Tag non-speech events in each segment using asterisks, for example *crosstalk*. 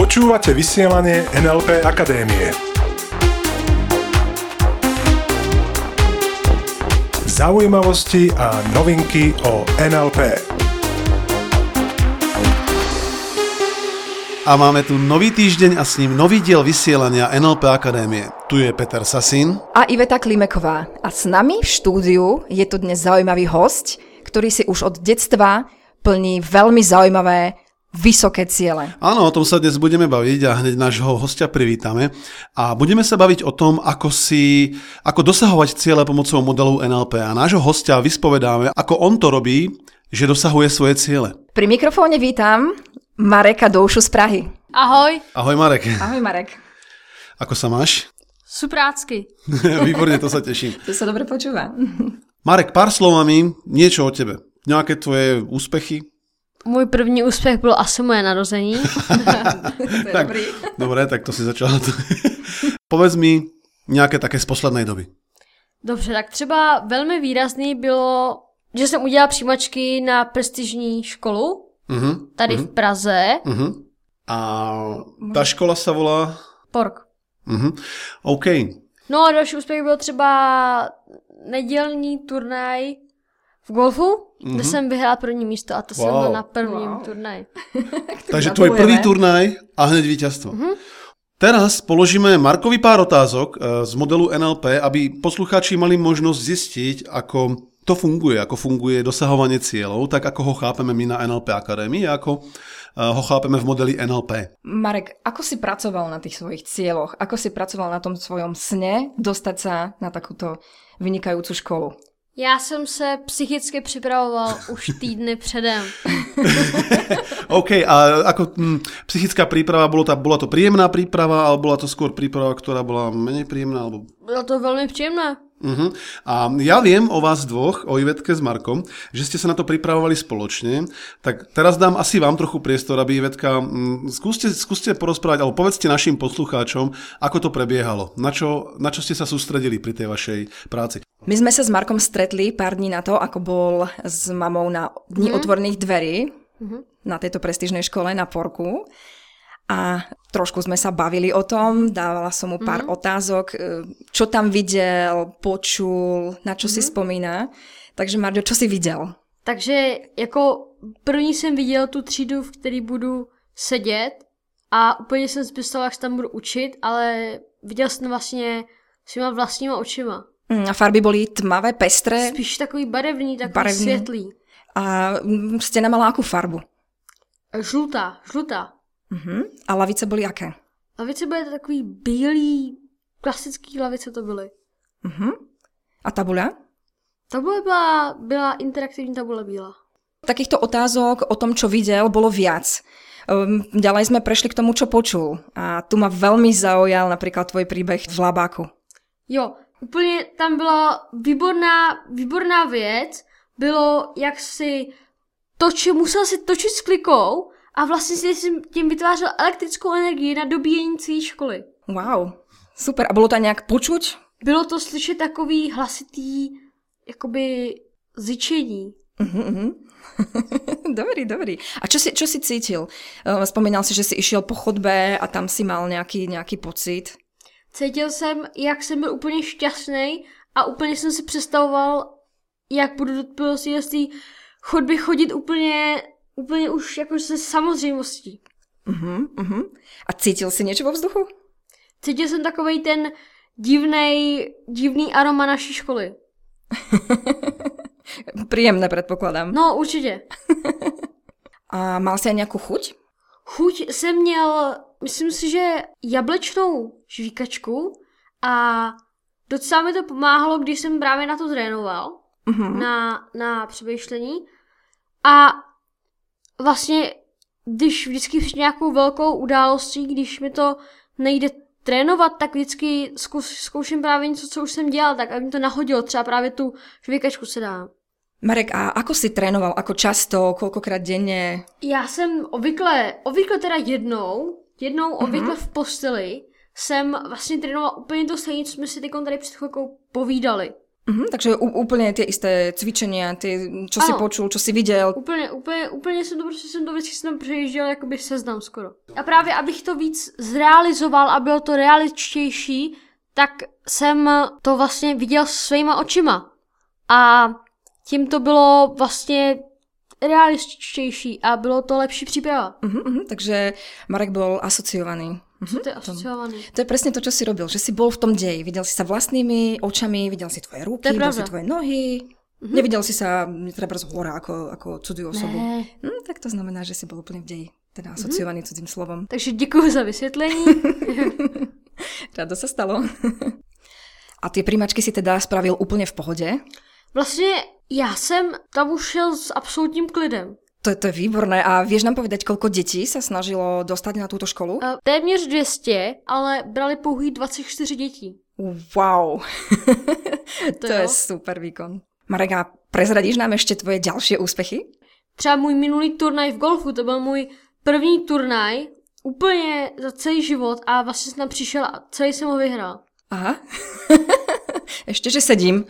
Počúvate vysielanie NLP Akadémie. Zaujímavosti a novinky o NLP. A máme tu nový týždeň a s ním nový diel vysielania NLP Akadémie. Tu je Peter Sasín. A Iveta Klimeková. A s nami v štúdiu je tu dnes zaujímavý host, ktorý si už od detstva plní veľmi zaujímavé vysoké ciele. Áno, o tom sa dnes budeme baviť a hneď nášho hostia privítame. A budeme sa baviť o tom, ako, si, ako dosahovať ciele pomocou modelu NLP. A nášho hostia vyspovedáme, ako on to robí, že dosahuje svoje ciele. Pri mikrofóne vítam Mareka Doušu z Prahy. Ahoj, Ahoj Marek, Ahoj Marek. ako sa máš? suprácky. *laughs* Výborne, to sa teším. To sa dobre počúva. Marek, pár slovami, niečo o tebe. Nejaké tvoje úspechy? Můj první úspěch bylo asi moje narození. *laughs* to je Tak, dobrý. Dobre, tak to si začala. *laughs* Povedz mi nejaké také z poslednej doby. Dobře, tak třeba velmi výrazný bylo, že jsem udělala přijímačky na prestižní školu, Uh-huh. tady v Praze, Uh-huh. A tá škola sa volá... Pork. Uh-huh. OK. No a další úspěch byl třeba nedělní turnaj v golfu, kde jsem vyhrála první místo a to jsem Wow. byla na prvním Wow. turnaji. *laughs* Takže tvoj prvý turnaj a hneď víťazstvo. Uh-huh. Teraz položíme Markovi pár otázok eh, z modelu NLP, aby poslucháči mali možnosť zistiť, ako to funguje, ako funguje dosahovanie cieľov, tak ako ho chápeme my na NLP Akadémii a ako eh, ho chápeme v modeli NLP. Marek, ako si pracoval na tých svojich cieľoch? Ako si pracoval na tom svojom sne dostať sa na takúto vynikajúcu školu? Já jsem se psychicky připravoval už týdny předem. *laughs* OK, a ako hm, psychická príprava, bolo tá, bola to príjemná príprava, alebo bola to skôr príprava, ktorá bola menej príjemná? Alebo... Bylo to velmi příjemné. Uh-huh. A ja viem o vás dvoch, o Ivetke s Markom, že ste sa na to pripravovali spoločne, tak teraz dám asi vám trochu priestor, aby Ivetka, hm, skúste, skúste porozprávať, alebo povedzte našim poslucháčom, ako to prebiehalo, na čo, na čo ste sa sústredili pri tej vašej práci. My sme sa s Markom stretli pár dní na to, ako bol s mamou na Dni mm. otvorných dverí mm-hmm. na tejto prestížnej škole na Porku. A trošku sme sa bavili o tom, dávala som mu pár mm-hmm. otázok, e, čo tam videl, počul, na čo mm-hmm. si spomína. Takže Marďo, čo si videl? Takže jako první jsem viděl tu třídu, v který budu sedět a úplně jsem si jak se tam budu učit, ale viděl jsem vlastně svýma vlastníma očima. Mm, A farby boli tmavé, pestré Spíš takový barevný, takový Barevný. světlý. a mm, stena mala akú farbu? Žlutá, žlutá. Uh-huh. A lavice boli aké? Lavice byly takový bílý, klasický lavice to byly. Uh-huh. A tabula? Tabule byla, byla interaktivní tabule bílá. Takýchto otázok o tom, čo videl, bolo viac. Um, ďalej sme prešli k tomu, čo počul. A tu ma veľmi zaujal napríklad tvoj príbeh v Labáku. Jo, úplně tam byla výborná, výborná věc, bylo, jak si točil, musel si točit s klikou a vlastně si tím vytvářel elektrickou energii na dobíjení celé školy. Wow, super. A bolo to aj nejak počuť? Bylo to slyšet takový hlasitý, jakoby zyčení. Uh-huh, uh-huh. dobrý, dobrý. A čo si, čo si cítil? Uh, spomínal si, že si išiel po chodbe a tam si mal nejaký, nejaký pocit. Cítil jsem, jak jsem byl úplně šťastný a úplně jsem si představoval, jak budu do prostě z té chodby chodit úplně, úplně už jako se samozřejmostí. Uh-huh, uh-huh. A cítil si niečo vo vzduchu? Cítil jsem takovej ten divnej, divný aroma naší školy. *laughs* Príjemné, predpokladám. No, určitě. *laughs* A mal si aj nejakú chuť? Chuť jsem měl, myslím si, že jablečnou žvíkačku a docela mi to pomáhalo, když jsem právě na to trénoval, Uh-huh. na, na přemýšlení. A vlastně, když vždycky před nějakou velkou událostí, když mi to nejde trénovat, tak vždycky zkus, zkouším právě něco, co už jsem dělal, tak aby mi to nahodilo, třeba právě tu žvíkačku se dám. Marek, a ako si trénoval? Ako často? Koľkokrát denne? Já jsem obvykle, obvykle teda jednou, jednou obvykle v posteli, jsem vlastně trénovala úplně to stejné, co jsme si teď tady před chvilkou povídali. Mhm, takže ú- úplne tie isté cvičenia, tie, čo si počul, čo si viděl. Úplně, úplně, úplně jsem to prostě jsem to vždycky jsem přejížděl jakoby seznam skoro. A právě abych to víc zrealizoval a bylo to realističtější, tak jsem to vlastně viděl svýma očima. A tím to bylo vlastně realističtější a bylo to lepší příprava. Mhm, mhm, takže Marek bol asociovaný. Co to je asociovaný? To je presne to, čo si robil, že si bol v tom deji. Videl si sa vlastnými očami, videl si tvoje ruky, videl si tvoje nohy. Nevidel si sa treba z hora ako, ako cudzí osobu. Ne. Hm, tak to znamená, že si bol úplne v deji. Teda asociovaný cudzím slovom. Takže děkuji za vysvětlení. *laughs* Rado sa stalo. *laughs* A tie príjmačky si teda spravil úplne v pohode. Vlastně já jsem tam už šel s absolutním klidem. To, je- to je výborné. A vieš nám povedať, koľko detí sa snažilo dostať na túto školu? A téměř 200, ale brali pouhý 24 dětí. Wow. *laughs* to, To je super výkon. Marek, a prezradíš nám ešte tvoje ďalšie úspechy? Třeba můj minulý turnaj v golfu, to byl můj první turnaj úplně za celý život a vlastně jsem tam přišel a celý jsem ho vyhrál. Aha. *laughs* Ešte, že sedím.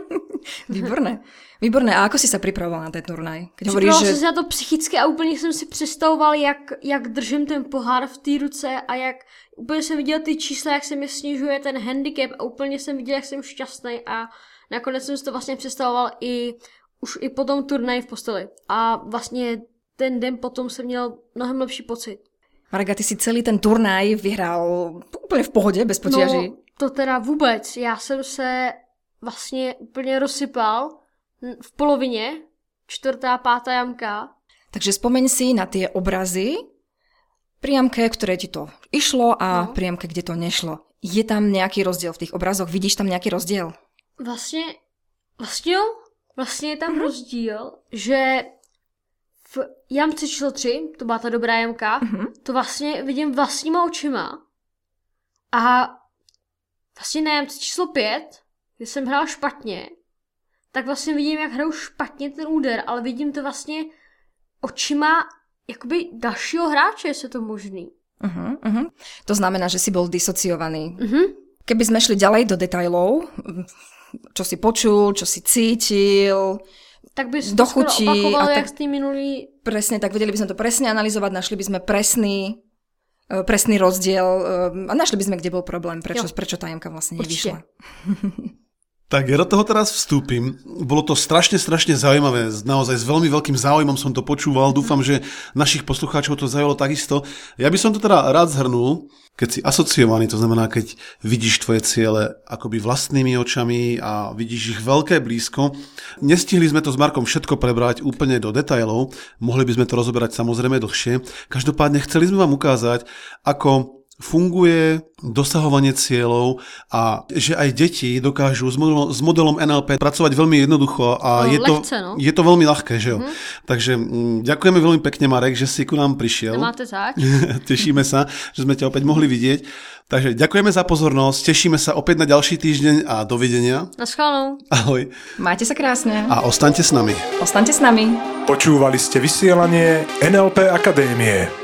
*laughs* Výborné. Výborné. A ako si sa pripravoval na ten turnaj? Keď hovoríš, že... jsem se na to psychicky a úplně jsem si představoval, jak, jak držím ten pohár v té ruce a jak úplně jsem viděl ty čísla, jak se mi snižuje ten handicap a úplně jsem viděl, jak jsem šťastný a nakonec jsem si to vlastně představoval i už i po tom turnaji v posteli. A vlastně ten den potom jsem měl mnohem lepší pocit. Marek, a ty si celý ten turnaj vyhral úplne v pohode, bez potiaží. No, to teda vůbec. Já jsem se vlastně úplně rozsypal v polovině, čtvrtá, pátá jamka. Takže spomeň si na tie obrazy, priamke, ktoré ti to išlo a No. priamke, kde to nešlo. Je tam nejaký rozdiel v tých obrazoch? Vidíš tam nejaký rozdiel? Vlastně, vlastně jo, vlastně je tam rozdíl, že v jamce číslo 3, to byla ta dobrá jamka, Mhm. to vlastně vidím vlastníma očima. A vlastně jamce číslo 5, kde jsem hrál špatně, tak vlastně vidím, jak hraju špatně ten úder, ale vidím to vlastně očima jakoby dalšího hráče, jestli je to možný. Uh-huh, uh-huh. To znamená, že si bol disociovaný. Mhm. Keby sme šli ďalej do detajlov, čo si počul, čo si cítil, Tak bys Do to opakoval, a jak tak- minulý presne, tak vedeli by sme to presne analyzovať, našli by sme presný, presný rozdiel e, a našli by sme, kde bol problém, prečo, Jo. prečo tá jamka vlastne nevyšla. *laughs* Tak ja do toho teraz vstúpim. Bolo to strašne, strašne zaujímavé. Naozaj s veľmi veľkým záujmom som to počúval. Dúfam, že našich poslucháčov to zaujalo takisto. Ja by som to teda rád zhrnul. Keď si asociovaný, to znamená, keď vidíš tvoje ciele akoby vlastnými očami a vidíš ich veľké blízko. Nestihli sme to s Markom všetko prebrať úplne do detailov. Mohli by sme to rozoberať samozrejme dlhšie. Každopádne chceli sme vám ukázať, ako funguje dosahovanie cieľov a že aj deti dokážu s modelom, s modelom NLP pracovať veľmi jednoducho a No, je, to, lehce, no. je to veľmi ľahké, že jo? Mm-hmm. Takže mm, ďakujeme veľmi pekne, Marek, že si ku nám prišiel. nemáte zač. *laughs* Tešíme sa, že sme ťa opäť mohli vidieť. Takže ďakujeme za pozornosť, tešíme sa opäť na ďalší týždeň a dovidenia. Naschledanou. Ahoj Majte sa krásne. a ostaňte s nami. Ostaňte s nami. Počúvali ste vysielanie NLP Akadémie.